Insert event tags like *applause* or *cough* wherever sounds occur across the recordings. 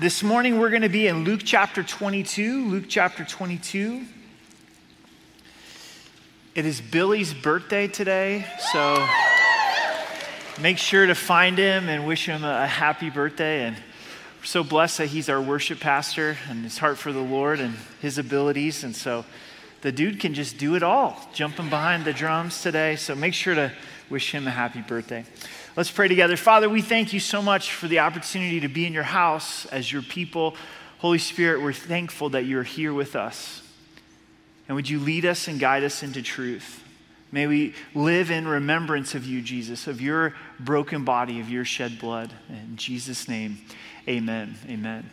This morning we're going to be in Luke chapter 22. Luke chapter 22. It is Billy's birthday today, so make sure to find him and wish him a happy birthday. And we're so blessed that he's our worship pastor and his heart for the Lord and his abilities. And so the dude can just do it all, jumping behind the drums today. So make sure to wish him a happy birthday. Let's pray together. Father, we thank you so much for the opportunity to be in your house as your people. Holy Spirit, we're thankful that you're here with us. And would you lead us and guide us into truth? May we live in remembrance of you, Jesus, of your broken body, of your shed blood. In Jesus' name, amen. Amen.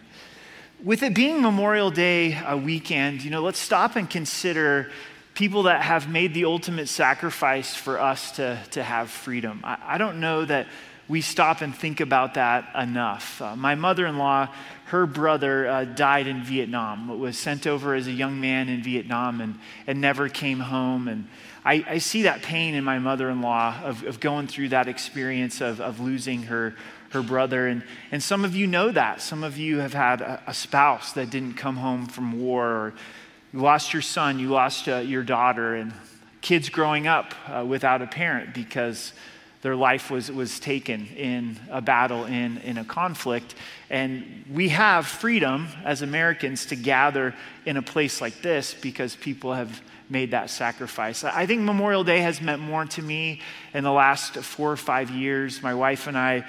With it being Memorial Day a weekend, you know, let's stop and consider people that have made the ultimate sacrifice for us to, to have freedom. I, I don't know that we stop and think about that enough. Uh, my mother in law, her brother uh, died in Vietnam, was sent over as a young man in Vietnam and, and never came home. And I, I see that pain in my mother in law of, of going through that experience of, of losing her, her brother. And, and some of you know that. Some of you have had a, a spouse that didn't come home from war, or you lost your son, you lost uh, your daughter, and kids growing up uh, without a parent because their life was, was taken in a battle, in, in a conflict. And we have freedom as Americans to gather in a place like this because people have made that sacrifice. I think Memorial Day has meant more to me in the last four or five years. My wife and I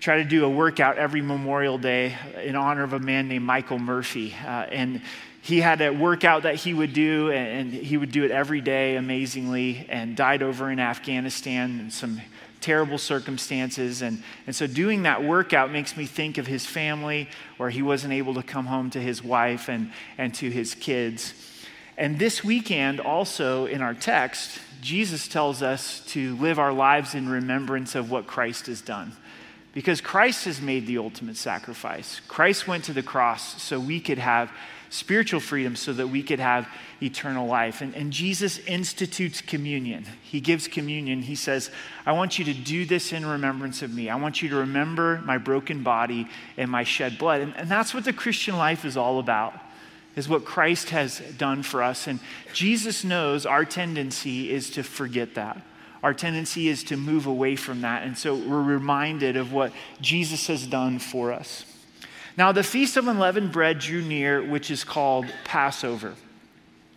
try to do a workout every Memorial Day in honor of a man named Michael Murphy. Uh, and he had a workout that he would do, and he would do it every day amazingly, and died over in Afghanistan in some terrible circumstances. And, and so doing that workout makes me think of his family, where he wasn't able to come home to his wife and, and to his kids. And this weekend, also in our text, Jesus tells us to live our lives in remembrance of what Christ has done. Because Christ has made the ultimate sacrifice. Christ went to the cross so we could have spiritual freedom so that we could have eternal life. And, and Jesus institutes communion. He gives communion. He says, I want you to do this in remembrance of me. I want you to remember my broken body and my shed blood. And, and that's what the Christian life is all about. Is what Christ has done for us. And Jesus knows our tendency is to forget that our tendency is to move away from that. And so we're reminded of what Jesus has done for us. Now, the Feast of Unleavened Bread drew near, which is called Passover.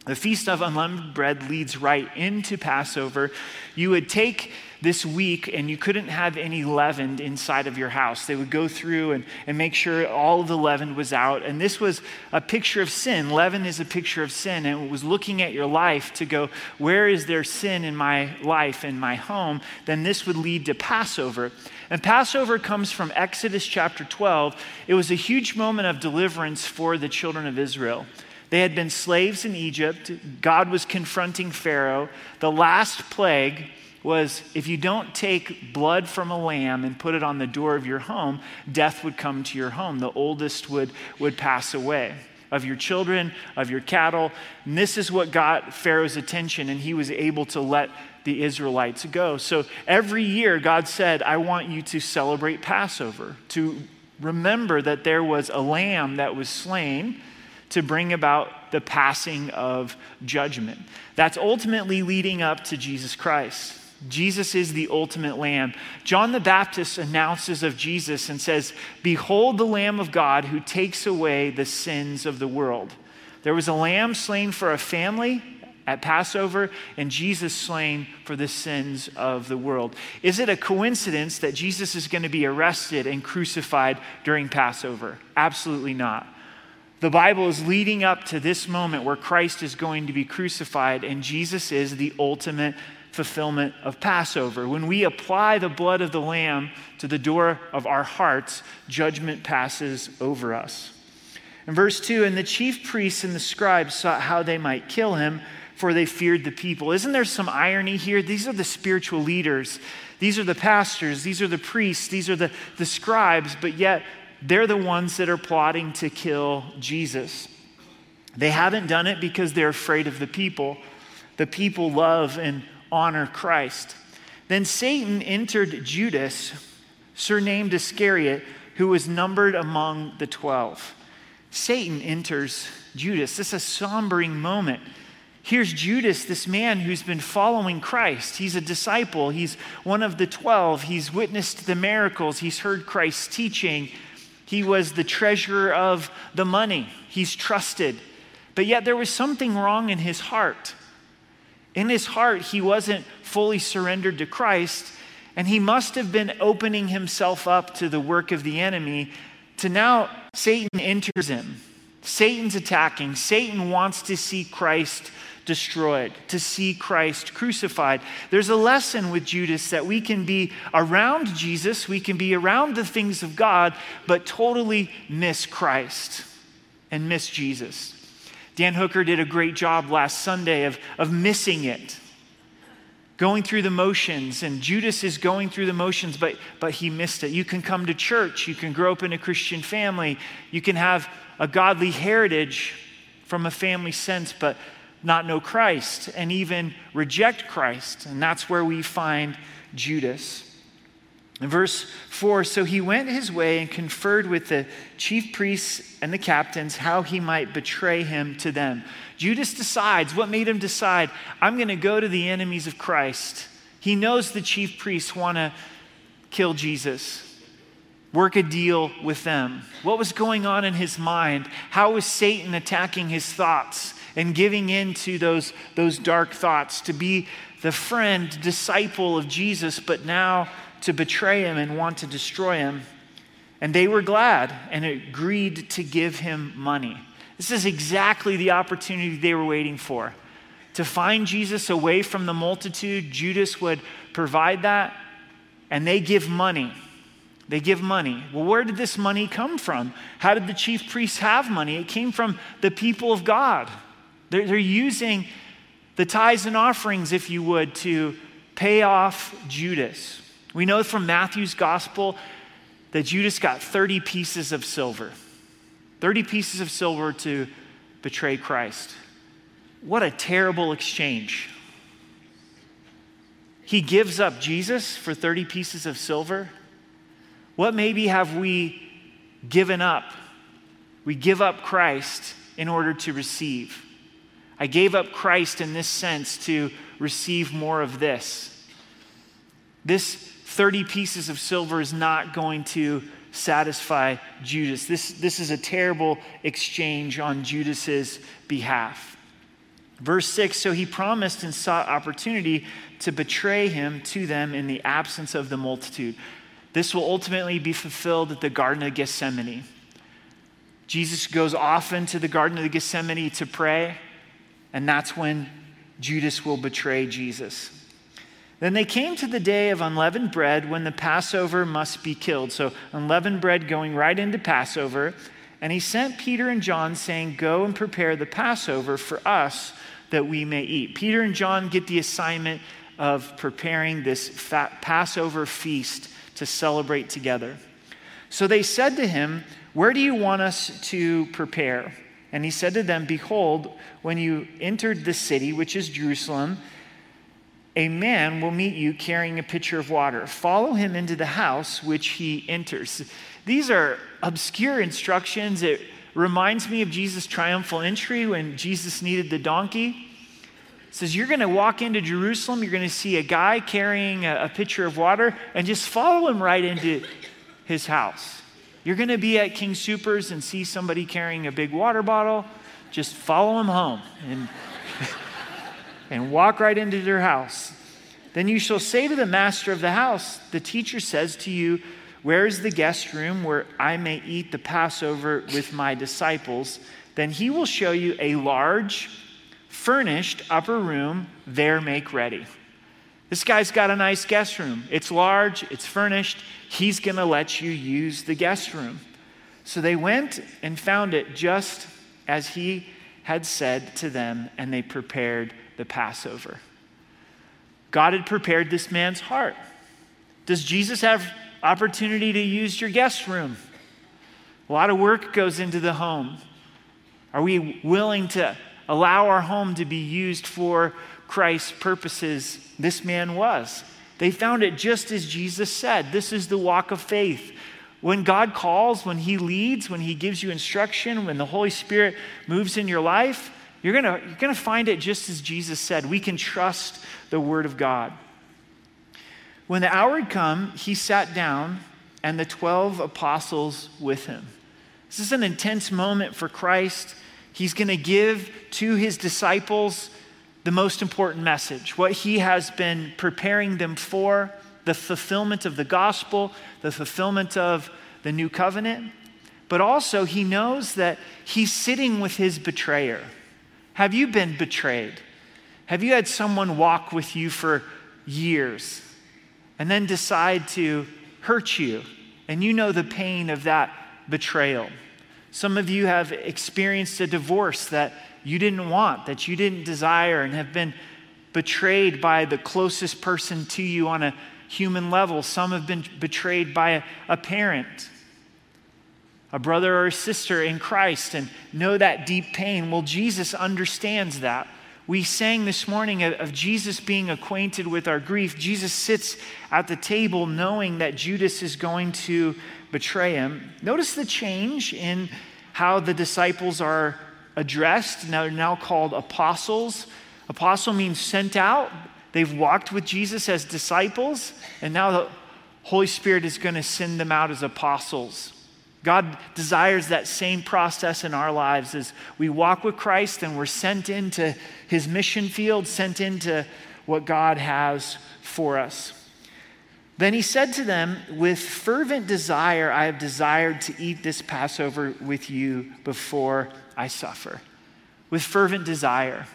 The Feast of Unleavened Bread leads right into Passover. You would take this week and you couldn't have any leavened inside of your house. They would go through and, and make sure all of the leaven was out. And this was a picture of sin. Leaven is a picture of sin. And it was looking at your life to go, where is there sin in my life, in my home? Then this would lead to Passover. And Passover comes from Exodus chapter 12. It was a huge moment of deliverance for the children of Israel. They had been slaves in Egypt. God was confronting Pharaoh. The last plague was if you don't take blood from a lamb and put it on the door of your home, death would come to your home. The oldest would, would pass away of your children, of your cattle. And this is what got Pharaoh's attention, and he was able to let the Israelites go. So every year, God said, I want you to celebrate Passover, to remember that there was a lamb that was slain to bring about the passing of judgment. That's ultimately leading up to Jesus Christ. Jesus is the ultimate lamb. John the Baptist announces of Jesus and says, Behold the Lamb of God who takes away the sins of the world. There was a lamb slain for a family at Passover, and Jesus slain for the sins of the world. Is it a coincidence that Jesus is going to be arrested and crucified during Passover? Absolutely not. The Bible is leading up to this moment where Christ is going to be crucified, and Jesus is the ultimate fulfillment of Passover. When we apply the blood of the Lamb to the door of our hearts, judgment passes over us. In verse 2, and the chief priests and the scribes sought how they might kill him, for they feared the people. Isn't there some irony here? These are the spiritual leaders, these are the pastors, these are the priests, these are the, the scribes, but yet they're the ones that are plotting to kill Jesus. They haven't done it because they're afraid of the people. The people love and honor Christ. Then Satan entered Judas, surnamed Iscariot, who was numbered among the 12. Satan enters Judas. This is a sombering moment. Here's Judas, this man who's been following Christ. He's a disciple, he's one of the 12. He's witnessed the miracles, he's heard Christ's teaching. He was the treasurer of the money, he's trusted. But yet there was something wrong in his heart. In his heart, he wasn't fully surrendered to Christ, and he must have been opening himself up to the work of the enemy. To now, Satan enters him. Satan's attacking. Satan wants to see Christ destroyed, to see Christ crucified. There's a lesson with Judas that we can be around Jesus, we can be around the things of God, but totally miss Christ and miss Jesus. Dan Hooker did a great job last Sunday of, of missing it, going through the motions, and Judas is going through the motions, but, but he missed it. You can come to church, you can grow up in a Christian family, you can have a godly heritage from a family sense, but not know Christ and even reject Christ. And that's where we find Judas. In verse 4 So he went his way and conferred with the chief priests and the captains how he might betray him to them. Judas decides what made him decide I'm going to go to the enemies of Christ. He knows the chief priests want to kill Jesus, work a deal with them. What was going on in his mind? How was Satan attacking his thoughts and giving in to those, those dark thoughts, to be the friend, disciple of Jesus, but now to betray him and want to destroy him. And they were glad and agreed to give him money. This is exactly the opportunity they were waiting for. To find Jesus away from the multitude, Judas would provide that, and they give money. They give money. Well, where did this money come from? How did the chief priests have money? It came from the people of God. They're, they're using the tithes and offerings, if you would, to pay off Judas. We know from Matthew's gospel that Judas got 30 pieces of silver. 30 pieces of silver to betray Christ. What a terrible exchange. He gives up Jesus for 30 pieces of silver. What maybe have we given up? We give up Christ in order to receive. I gave up Christ in this sense to receive more of this. This 30 pieces of silver is not going to satisfy Judas. This, this is a terrible exchange on Judas's behalf. Verse 6 So he promised and sought opportunity to betray him to them in the absence of the multitude. This will ultimately be fulfilled at the Garden of Gethsemane. Jesus goes often to the Garden of Gethsemane to pray, and that's when Judas will betray Jesus. Then they came to the day of unleavened bread when the Passover must be killed. So, unleavened bread going right into Passover. And he sent Peter and John, saying, Go and prepare the Passover for us that we may eat. Peter and John get the assignment of preparing this Passover feast to celebrate together. So they said to him, Where do you want us to prepare? And he said to them, Behold, when you entered the city, which is Jerusalem, a man will meet you carrying a pitcher of water. Follow him into the house which he enters. These are obscure instructions. It reminds me of Jesus' triumphal entry when Jesus needed the donkey. It says, You're going to walk into Jerusalem, you're going to see a guy carrying a, pitcher of water, and just follow him right into his house. You're going to be at King Soopers and see somebody carrying a big water bottle, just follow him home. And *laughs* and walk right into their house. Then you shall say to the master of the house, The teacher says to you, Where is the guest room where I may eat the Passover with my disciples? Then he will show you a large, furnished upper room, there make ready. This guy's got a nice guest room. It's large, it's furnished. He's going to let you use the guest room. So they went and found it just as he had said to them, and they prepared the Passover. God had prepared this man's heart. Does Jesus have opportunity to use your guest room? A lot of work goes into the home. Are we willing to allow our home to be used for Christ's purposes? This man was. They found it just as Jesus said. This is the walk of faith. when God calls, when He leads, when He gives you instruction, when the Holy Spirit moves in your life, you're gonna, you're gonna find it just as Jesus said. We can trust the Word of God. When the hour had come, He sat down and the 12 apostles with Him. This is an intense moment for Christ. He's gonna give to His disciples the most important message, what He has been preparing them for the fulfillment of the gospel, the fulfillment of the new covenant, but also he knows that he's sitting with his betrayer. Have you been betrayed? Have you had someone walk with you for years and then decide to hurt you? And you know the pain of that betrayal. Some of you have experienced a divorce that you didn't want, that you didn't desire, and have been betrayed by the closest person to you on a human level. Some have been betrayed by a, a parent, a brother or a sister in Christ, and know that deep pain. Well, Jesus understands that. We sang this morning of, Jesus being acquainted with our grief. Jesus sits at the table knowing that Judas is going to betray him. Notice the change in how the disciples are addressed. Now, they're now called apostles. Apostle means sent out. They've walked with Jesus as disciples, and now the Holy Spirit is going to send them out as apostles. God desires that same process in our lives as we walk with Christ and we're sent into his mission field, sent into what God has for us. Then he said to them, With fervent desire, I have desired to eat this Passover with you before I suffer. With fervent desire.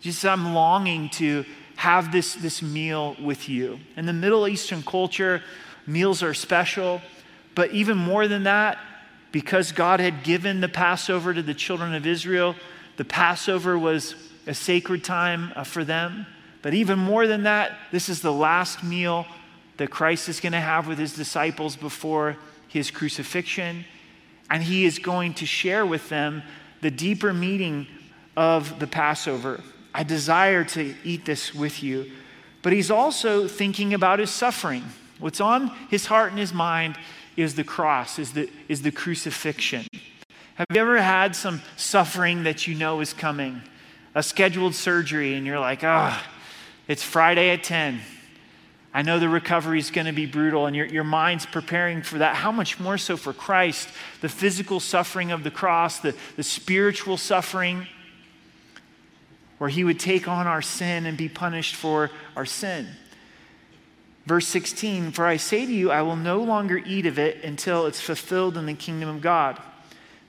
Just I'm longing to have this, this meal with you. In the Middle Eastern culture, meals are special, but even more than that, because God had given the Passover to the children of Israel, the Passover was a sacred time uh, for them. But even more than that, this is the last meal that Christ is going to have with his disciples before his crucifixion. And he is going to share with them the deeper meaning of the Passover. I desire to eat this with you. But he's also thinking about his suffering. What's on his heart and his mind is the cross, is the, is the crucifixion. Have you ever had some suffering that you know is coming? A scheduled surgery, and you're like, ah, oh, it's Friday at 10. I know the recovery is going to be brutal, and your, your mind's preparing for that. How much more so for Christ? The physical suffering of the cross, the, the spiritual suffering where he would take on our sin and be punished for our sin. Verse 16, for I say to you, I will no longer eat of it until it's fulfilled in the kingdom of God.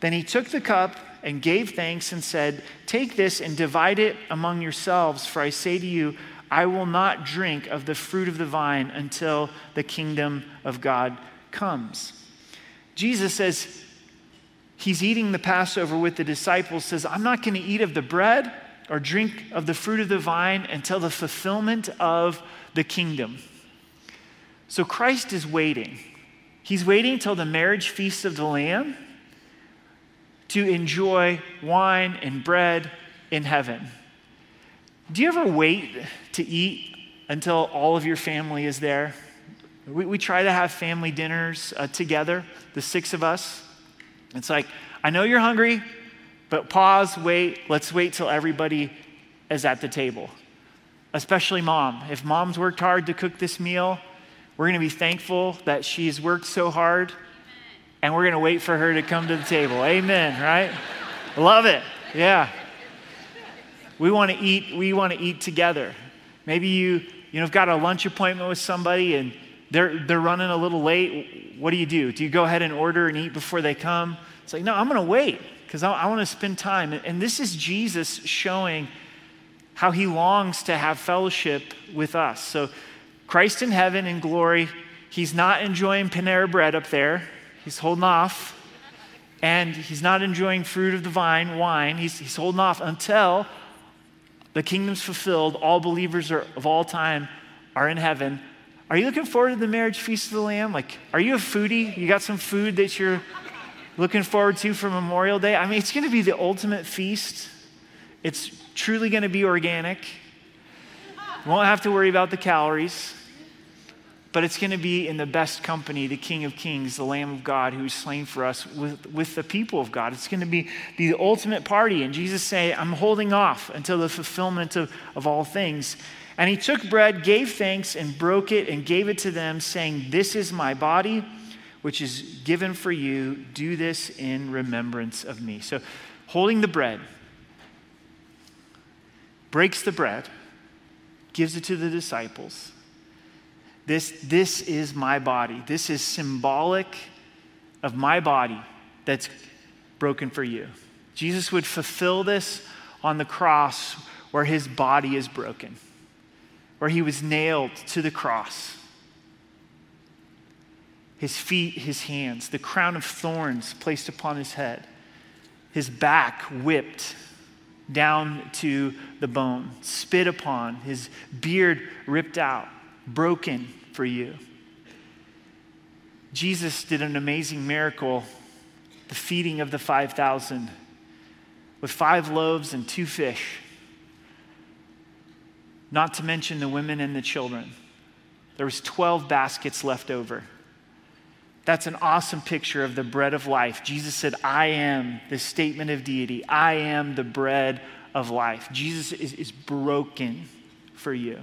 Then he took the cup and gave thanks and said, Take this and divide it among yourselves, for I say to you, I will not drink of the fruit of the vine until the kingdom of God comes. Jesus says, He's eating the Passover with the disciples, says, I'm not going to eat of the bread or drink of the fruit of the vine until the fulfillment of the kingdom. So Christ is waiting. He's waiting until the marriage feast of the Lamb to enjoy wine and bread in heaven. Do you ever wait to eat until all of your family is there? We, we try to have family dinners uh, together, the six of us. It's like, I know you're hungry, but pause, wait, let's wait till everybody is at the table, especially mom. If mom's worked hard to cook this meal, we're going to be thankful that she's worked so hard, and we're going to wait for her to come to the table. Amen, right? Love it. Yeah. We want to eat, we want to eat together. Maybe you, you know, have got a lunch appointment with somebody and they're, they're running a little late. What do you do? Do you go ahead and order and eat before they come? It's like, no, I'm going to wait because I, I want to spend time. And this is Jesus showing how he longs to have fellowship with us. So, Christ in heaven in glory, he's not enjoying Panera bread up there, he's holding off. And he's not enjoying fruit of the vine, wine. He's, he's holding off until the kingdom's fulfilled. All believers are, of all time are in heaven. Are you looking forward to the marriage feast of the Lamb? Like, are you a foodie? You got some food that you're looking forward to for Memorial Day. I mean, it's going to be the ultimate feast. It's truly going to be organic. Won't have to worry about the calories. but it's going to be in the best company, the King of Kings, the Lamb of God who's slain for us with, with the people of God. It's going to be the ultimate party. And Jesus say, I'm holding off until the fulfillment of, of all things. And he took bread, gave thanks, and broke it and gave it to them, saying, This is my body, which is given for you. Do this in remembrance of me. So, holding the bread, breaks the bread, gives it to the disciples. This, this is my body. This is symbolic of my body that's broken for you. Jesus would fulfill this on the cross where his body is broken, where he was nailed to the cross. His feet, his hands, the crown of thorns placed upon his head, his back whipped down to the bone, spit upon, his beard ripped out, broken for you. Jesus did an amazing miracle, the feeding of the 5,000 with five loaves and two fish, not to mention the women and the children. There was 12 baskets left over. That's an awesome picture of the bread of life. Jesus said, I am the statement of deity. I am the bread of life. Jesus is, is broken for you.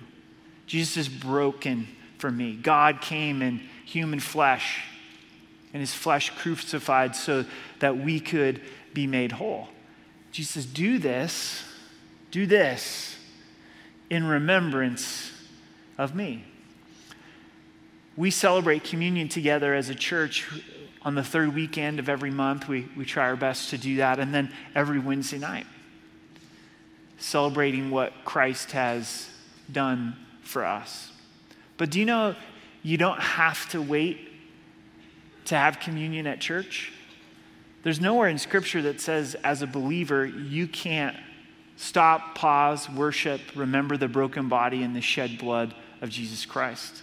Jesus is broken for me. God came in human flesh, and his flesh crucified so that we could be made whole. Jesus says, Do this, do this in remembrance of me we celebrate communion together as a church on the third weekend of every month. We, we try our best to do that. And then every Wednesday night, celebrating what Christ has done for us. But do you know you don't have to wait to have communion at church? There's nowhere in Scripture that says, as a believer, you can't stop, pause, worship, remember the broken body and the shed blood of Jesus Christ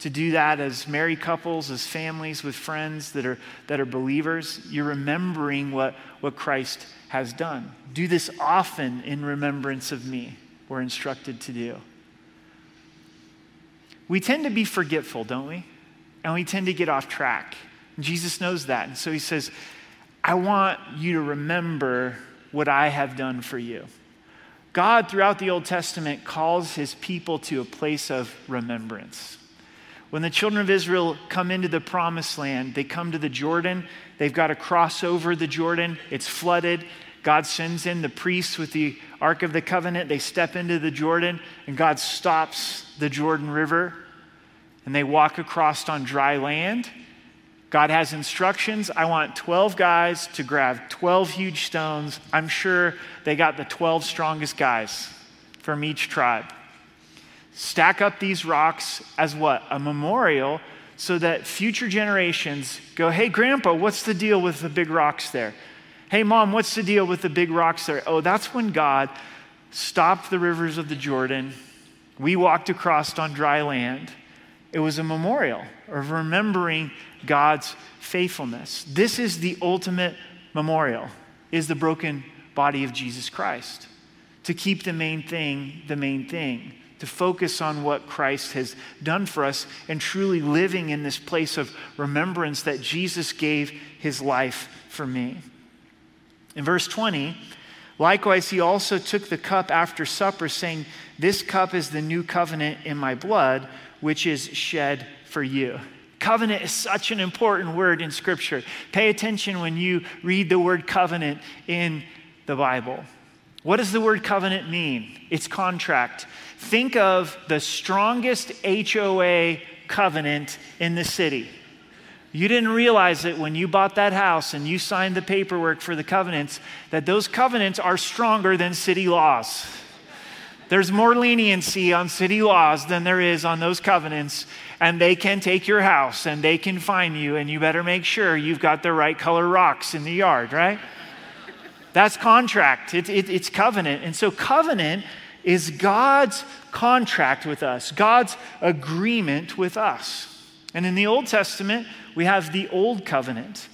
to do that as married couples, as families, with friends that are, that are believers. You're remembering what, what Christ has done. Do this often in remembrance of me, we're instructed to do. We tend to be forgetful, don't we? And we tend to get off track. Jesus knows that. And so he says, I want you to remember what I have done for you. God, throughout the Old Testament, calls his people to a place of remembrance. When the children of Israel come into the promised land, they come to the Jordan. They've got to cross over the Jordan. It's flooded. God sends in the priests with the Ark of the Covenant. They step into the Jordan, and God stops the Jordan River, and they walk across on dry land. God has instructions. I want 12 guys to grab 12 huge stones. I'm sure they got the 12 strongest guys from each tribe stack up these rocks as what? A memorial so that future generations go, hey, Grandpa, what's the deal with the big rocks there? Hey, Mom, what's the deal with the big rocks there? Oh, that's when God stopped the rivers of the Jordan. We walked across on dry land. It was a memorial of remembering God's faithfulness. This is the ultimate memorial, is the broken body of Jesus Christ. To keep the main thing the main thing to focus on what Christ has done for us and truly living in this place of remembrance that Jesus gave his life for me. In verse 20, likewise, he also took the cup after supper, saying, This cup is the new covenant in my blood, which is shed for you. Covenant is such an important word in Scripture. Pay attention when you read the word covenant in the Bible. What does the word covenant mean? It's contract. Think of the strongest HOA covenant in the city. You didn't realize it when you bought that house and you signed the paperwork for the covenants that those covenants are stronger than city laws. There's more leniency on city laws than there is on those covenants, and they can take your house and they can fine you, and you better make sure you've got the right color rocks in the yard, right? That's contract, it, it, it's covenant. And so, covenant is God's contract with us, God's agreement with us. And in the Old Testament, we have the Old Covenant.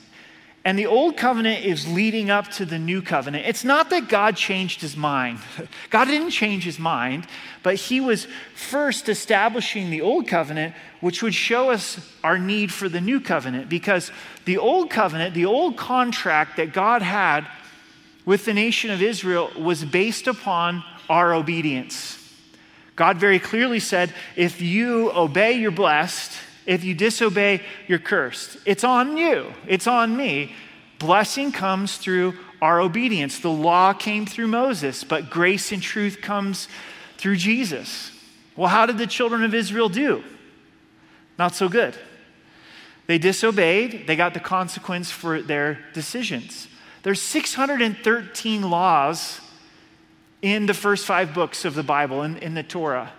And the old covenant is leading up to the new covenant. It's not that God changed his mind. *laughs* God didn't change his mind, but he was first establishing the old covenant, which would show us our need for the new covenant. Because the old covenant, the old contract that God had with the nation of Israel, was based upon our obedience. God very clearly said, if you obey, you're blessed. If you disobey, you're cursed. It's on you, it's on me. Blessing comes through our obedience. The law came through Moses, but grace and truth comes through Jesus. Well, how did the children of Israel do? Not so good. They disobeyed, they got the consequence for their decisions. There's 613 laws in the first five books of the Bible, in, in the Torah.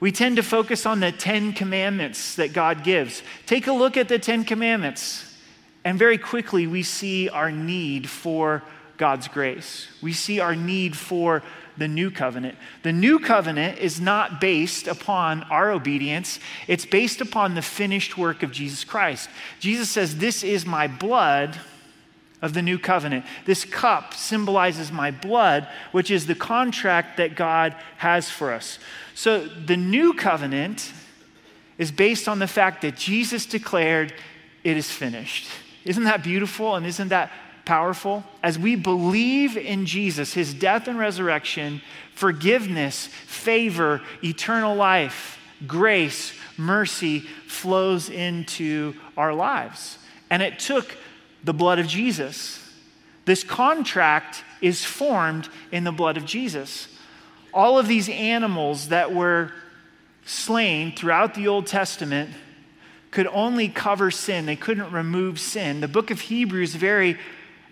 We tend to focus on the Ten Commandments that God gives. Take a look at the Ten Commandments, and very quickly we see our need for God's grace. We see our need for the new covenant. The new covenant is not based upon our obedience, it's based upon the finished work of Jesus Christ. Jesus says, This is my blood of the new covenant. This cup symbolizes my blood, which is the contract that God has for us. So the new covenant is based on the fact that Jesus declared, It is finished. Isn't that beautiful and isn't that powerful? As we believe in Jesus, his death and resurrection, forgiveness, favor, eternal life, grace, mercy flows into our lives. And it took the blood of Jesus. This contract is formed in the blood of Jesus. All of these animals that were slain throughout the Old Testament could only cover sin, they couldn't remove sin. The book of Hebrews very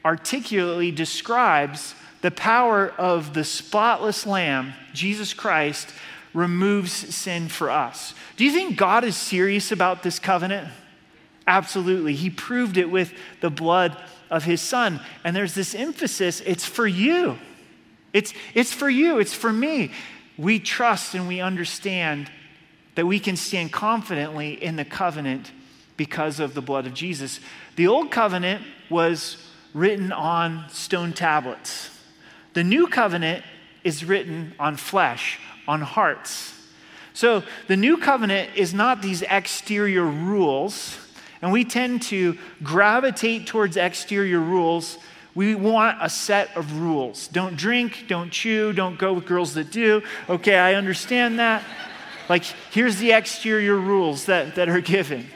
articulately describes the power of the spotless Lamb, Jesus Christ, removes sin for us. Do you think God is serious about this covenant? Absolutely. He proved it with the blood of his son. And there's this emphasis it's for you. It's, it's for you, it's for me. We trust and we understand that we can stand confidently in the covenant because of the blood of Jesus. The old covenant was written on stone tablets, the new covenant is written on flesh, on hearts. So the new covenant is not these exterior rules and we tend to gravitate towards exterior rules. We want a set of rules. Don't drink, don't chew, don't go with girls that do. Okay, I understand that. Like, here's the exterior rules that, that are given.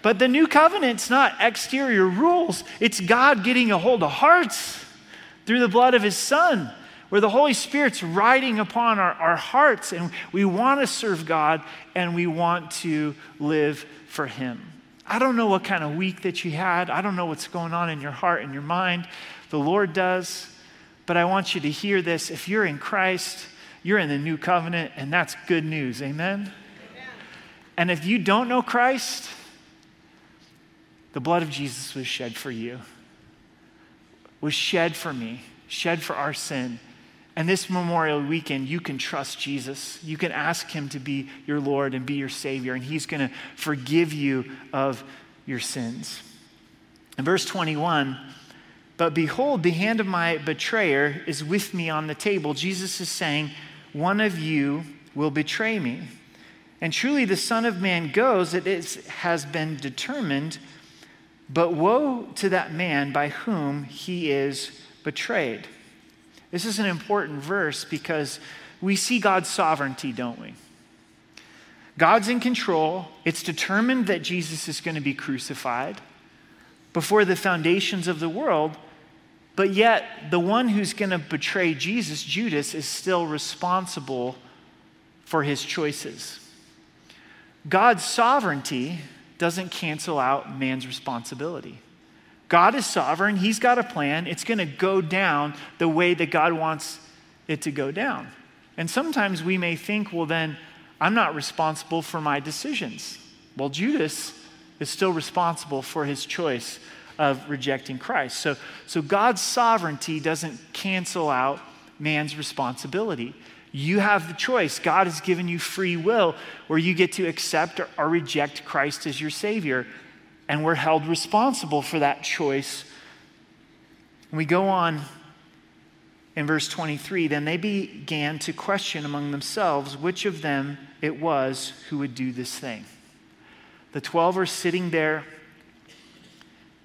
But the new covenant's not exterior rules, it's God getting a hold of hearts through the blood of his son, where the Holy Spirit's riding upon our, our hearts, and we want to serve God and we want to live for him. I don't know what kind of week that you had. I don't know what's going on in your heart and your mind. The Lord does. But I want you to hear this. If you're in Christ, you're in the new covenant, and that's good news. Amen? Amen? And if you don't know Christ, the blood of Jesus was shed for you, was shed for me, shed for our sin. And this Memorial Weekend, you can trust Jesus. You can ask Him to be your Lord and be your Savior, and He's going to forgive you of your sins. In verse 21, but behold, the hand of my betrayer is with me on the table. Jesus is saying, One of you will betray me. And truly, the Son of Man goes, it is, has been determined, but woe to that man by whom he is betrayed. This is an important verse because we see God's sovereignty, don't we? God's in control. It's determined that Jesus is going to be crucified before the foundations of the world. But yet, the one who's going to betray Jesus, Judas, is still responsible for his choices. God's sovereignty doesn't cancel out man's responsibility. God is sovereign, He's got a plan. It's going to go down the way that God wants it to go down. And sometimes we may think, well, then I'm not responsible for my decisions. Well, Judas is still responsible for his choice of rejecting Christ. So, so God's sovereignty doesn't cancel out man's responsibility. You have the choice. God has given you free will where you get to accept or, or reject Christ as your Savior. And we're held responsible for that choice. we go on in verse 23 then they began to question among themselves which of them it was who would do this thing. The 12 are sitting there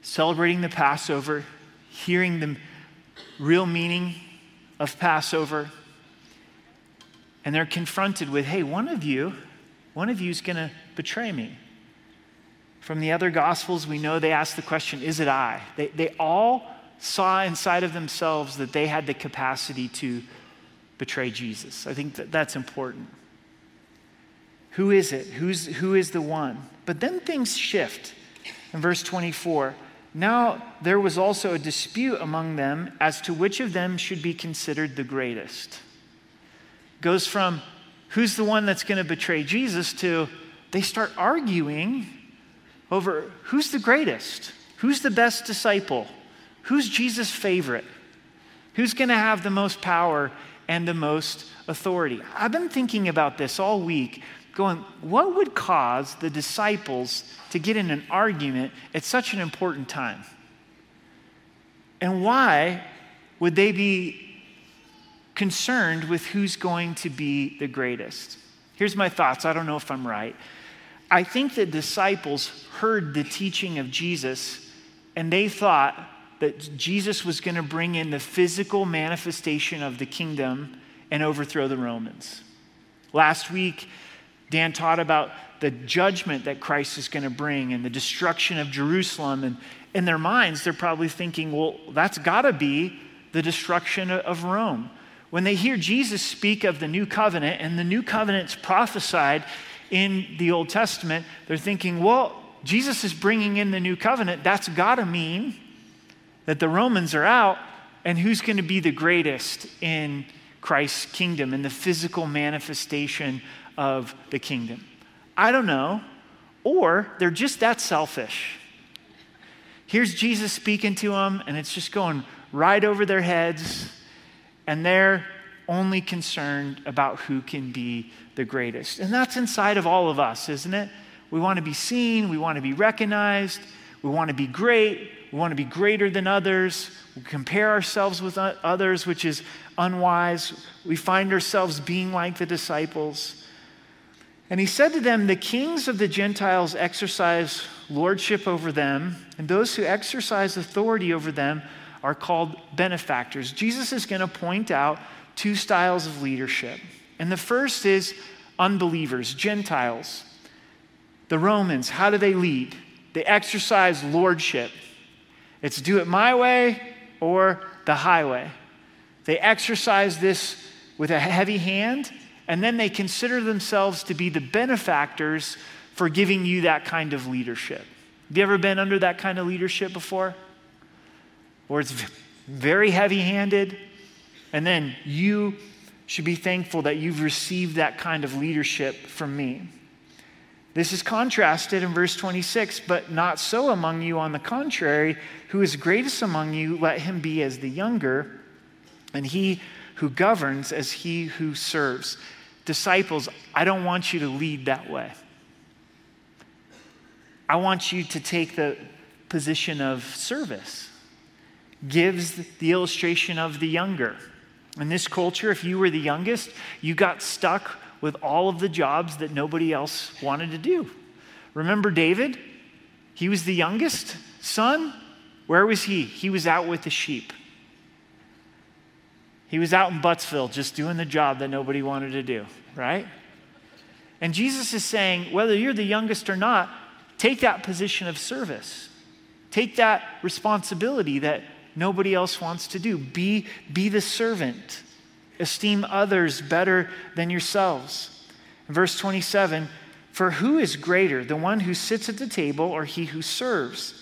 celebrating the Passover, hearing the real meaning of Passover, and they're confronted with, hey, one of you, one of you is going to betray me. From the other Gospels, we know they ask the question, is it I? They, they all saw inside of themselves that they had the capacity to betray Jesus. I think that that's important. Who is it? Who's, who is the one? But then things shift. In verse 24, now there was also a dispute among them as to which of them should be considered the greatest goes from who's the one that's going to betray Jesus to they start arguing over who's the greatest, who's the best disciple, who's Jesus' favorite, who's going to have the most power and the most authority. I've been thinking about this all week, going, what would cause the disciples to get in an argument at such an important time? And why would they be concerned with who's going to be the greatest. Here's my thoughts. I don't know if I'm right. I think the disciples heard the teaching of Jesus and they thought that Jesus was going to bring in the physical manifestation of the kingdom and overthrow the Romans. Last week, Dan taught about the judgment that Christ is going to bring and the destruction of Jerusalem. And in their minds, they're probably thinking, well, that's got to be the destruction of Rome when they hear Jesus speak of the new covenant and the new covenant's prophesied in the Old Testament, they're thinking, well, Jesus is bringing in the new covenant. That's got to mean that the Romans are out, and who's going to be the greatest in Christ's kingdom, in the physical manifestation of the kingdom? I don't know. Or they're just that selfish. Here's Jesus speaking to them, and it's just going right over their heads and they're only concerned about who can be the greatest. And that's inside of all of us, isn't it? We want to be seen, we want to be recognized, we want to be great, we want to be greater than others. We compare ourselves with others, which is unwise. We find ourselves being like the disciples. And he said to them, The kings of the Gentiles exercise lordship over them, and those who exercise authority over them are called benefactors. Jesus is going to point out two styles of leadership. And the first is unbelievers, Gentiles. The Romans, how do they lead? They exercise lordship. It's do it my way or the highway. They exercise this with a heavy hand, and then they consider themselves to be the benefactors for giving you that kind of leadership. Have you ever been under that kind of leadership before? or it's very heavy handed. And then you should be thankful that you've received that kind of leadership from me. This is contrasted in verse 26, but not so among you. On the contrary, who is greatest among you, let him be as the younger, and he who governs as he who serves. Disciples, I don't want you to lead that way. I want you to take the position of service gives the illustration of the younger. In this culture, if you were the youngest, you got stuck with all of the jobs that nobody else wanted to do. Remember David? He was the youngest son. Where was he? He was out with the sheep. He was out in Buttsville just doing the job that nobody wanted to do, right? And Jesus is saying, whether you're the youngest or not, take that position of service. Take that responsibility that nobody else wants to do. Be, be the servant. Esteem others better than yourselves. verse 27 For who is greater, the one who sits at the table or he who serves?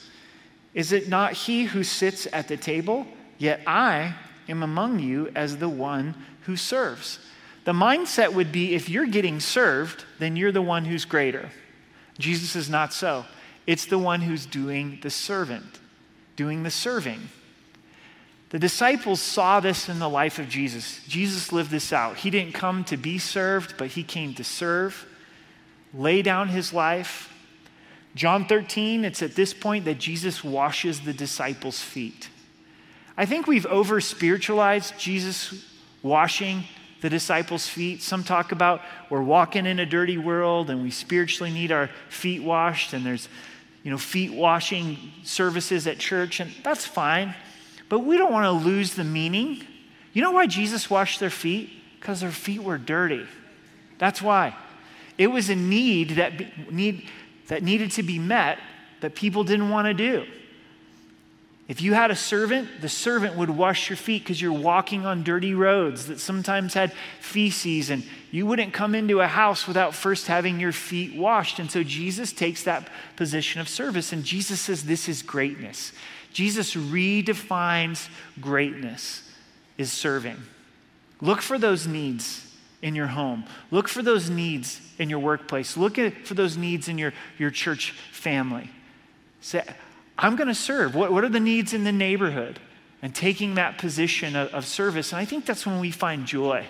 Is it not he who sits at the table? Yet I am among you as the one who serves. The mindset would be if you're getting served, then you're the one who's greater. Jesus is not so. It's the one who's doing the servant, doing the serving. The disciples saw this in the life of Jesus. Jesus lived this out. He didn't come to be served, but he came to serve, lay down his life, John 13, it's at this point that Jesus washes the disciples' feet. I think we've over spiritualized Jesus washing the disciples' feet. Some talk about we're walking in a dirty world and we spiritually need our feet washed, and there's you know, feet washing services at church, and that's fine. But we don't want to lose the meaning. You know why Jesus washed their feet? Because their feet were dirty. That's why. It was a need that, be, need that needed to be met that people didn't want to do. If you had a servant, the servant would wash your feet because you're walking on dirty roads that sometimes had feces, and you wouldn't come into a house without first having your feet washed. And so Jesus takes that position of service, and Jesus says, This is greatness. Jesus redefines greatness is serving. Look for those needs in your home. Look for those needs in your workplace. Look at, for those needs in your, your church family. Say, I'm going to serve. What, what are the needs in the neighborhood? And taking that position of, of service. And I think that's when we find joy.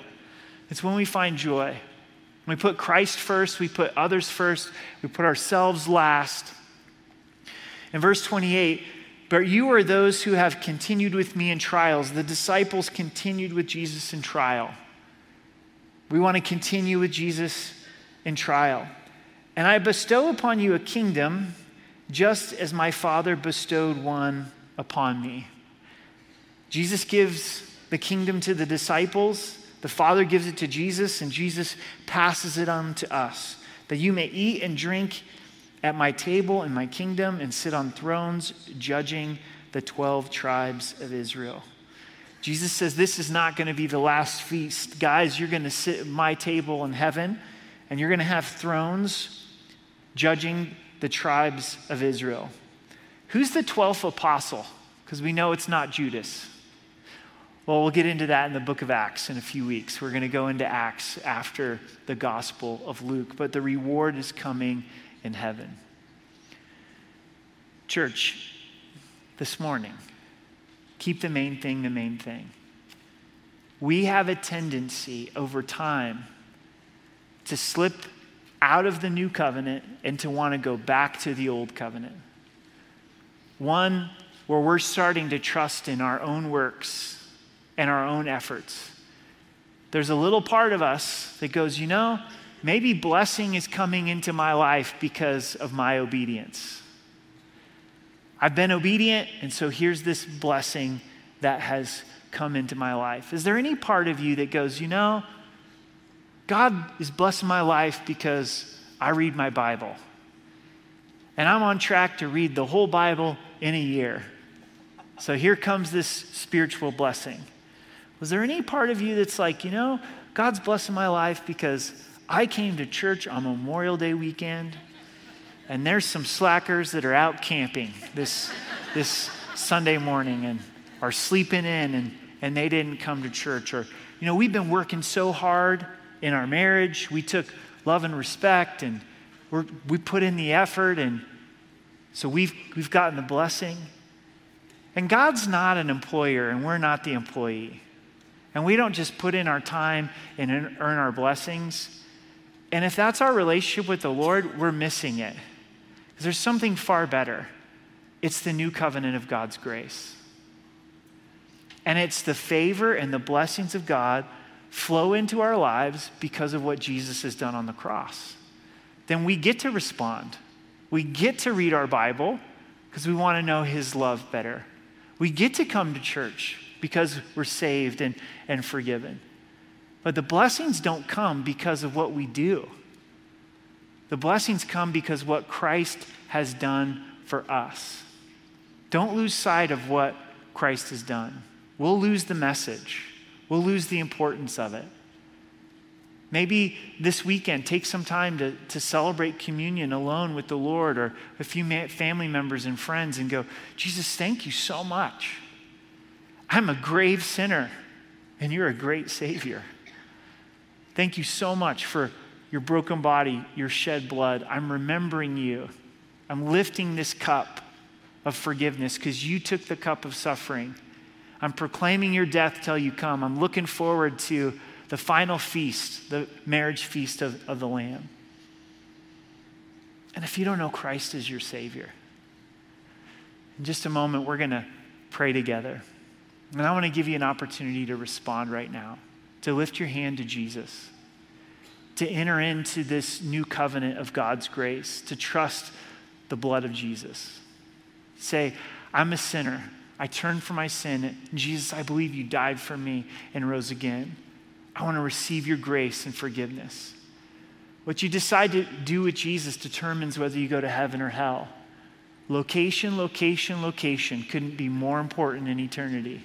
It's when we find joy. We put Christ first, we put others first, we put ourselves last. In verse 28, but you are those who have continued with me in trials. The disciples continued with Jesus in trial. We want to continue with Jesus in trial. And I bestow upon you a kingdom, just as my Father bestowed one upon me. Jesus gives the kingdom to the disciples, the Father gives it to Jesus, and Jesus passes it on to us, that you may eat and drink at my table in my kingdom and sit on thrones judging the 12 tribes of Israel. Jesus says, This is not going to be the last feast. Guys, you're going to sit at my table in heaven and you're going to have thrones judging the tribes of Israel. Who's the 12th apostle? Because we know it's not Judas. Well, we'll get into that in the book of Acts in a few weeks. We're going to go into Acts after the Gospel of Luke, but the reward is coming in heaven. Church, this morning, keep the main thing the main thing. We have a tendency over time to slip out of the new covenant and to want to go back to the old covenant. One where we're starting to trust in our own works and our own efforts. There's a little part of us that goes, you know, maybe blessing is coming into my life because of my obedience. I've been obedient, and so here's this blessing that has come into my life. Is there any part of you that goes, you know, God is blessing my life because I read my Bible? And I'm on track to read the whole Bible in a year. So here comes this spiritual blessing. Was there any part of you that's like, you know, God's blessing my life because I came to church on Memorial Day weekend, and there's some slackers that are out camping this, this Sunday morning and are sleeping in, and, and they didn't come to church. Or, you know, we've been working so hard in our marriage. We took love and respect, and we're, we put in the effort, and so we've, we've gotten the blessing. And God's not an employer, and we're not the employee. And we don't just put in our time and earn our blessings. And if that's our relationship with the Lord, we're missing it. Because there's something far better. It's the new covenant of God's grace. And it's the favor and the blessings of God flow into our lives because of what Jesus has done on the cross. Then we get to respond. We get to read our Bible because we want to know His love better. We get to come to church because we're saved and, and forgiven. But the blessings don't come because of what we do. The blessings come because what Christ has done for us. Don't lose sight of what Christ has done. We'll lose the message, we'll lose the importance of it. Maybe this weekend, take some time to, to celebrate communion alone with the Lord or a few family members and friends and go, Jesus, thank you so much. I'm a grave sinner, and you're a great Savior. Thank you so much for your broken body, your shed blood. I'm remembering you. I'm lifting this cup of forgiveness because you took the cup of suffering. I'm proclaiming your death till you come. I'm looking forward to the final feast, the marriage feast of, of the Lamb. And if you don't know Christ as your Savior, in just a moment, we're going to pray together. And I want to give you an opportunity to respond right now, to lift your hand to Jesus, to enter into this new covenant of God's grace, to trust the blood of Jesus. Say, I'm a sinner. I turn from my sin. Jesus, I believe you died for me and rose again. I want to receive your grace and forgiveness. What you decide to do with Jesus determines whether you go to heaven or hell. Location, location, location couldn't be more important in eternity.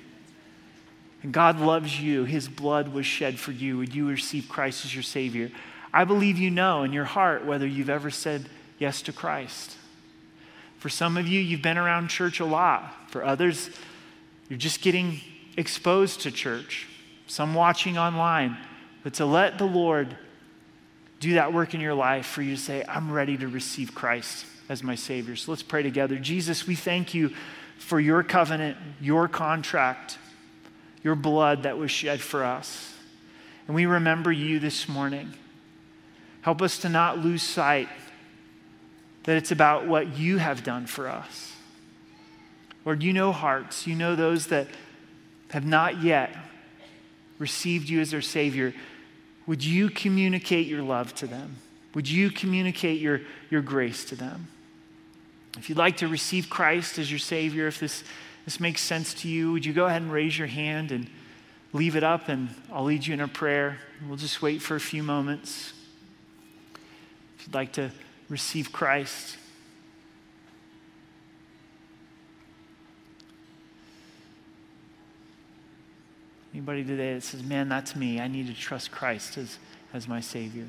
And God loves you. His blood was shed for you. Would you receive Christ as your Savior? I believe you know in your heart whether you've ever said yes to Christ. For some of you, you've been around church a lot. For others, you're just getting exposed to church. Some watching online. But to let the Lord do that work in your life for you to say, I'm ready to receive Christ as my Savior. So let's pray together. Jesus, we thank you for your covenant, your contract, your blood that was shed for us. And we remember you this morning. Help us to not lose sight that it's about what you have done for us. Lord, you know hearts. You know those that have not yet received you as their Savior. Would you communicate your love to them? Would you communicate your, your grace to them? If you'd like to receive Christ as your Savior, if this, this makes sense to you, would you go ahead and raise your hand and leave it up, and I'll lead you in a prayer. We'll just wait for a few moments. If you'd like to receive Christ. Anybody today that says, man, that's me. I need to trust Christ as, as my Savior.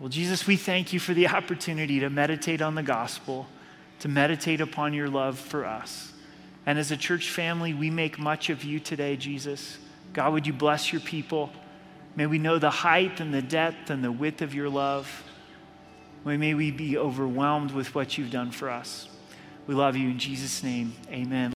Well, Jesus, we thank you for the opportunity to meditate on the gospel, to meditate upon your love for us. And as a church family, we make much of you today, Jesus. God, would you bless your people? May we know the height and the depth and the width of your love. May we be overwhelmed with what you've done for us. We love you in Jesus' name. Amen.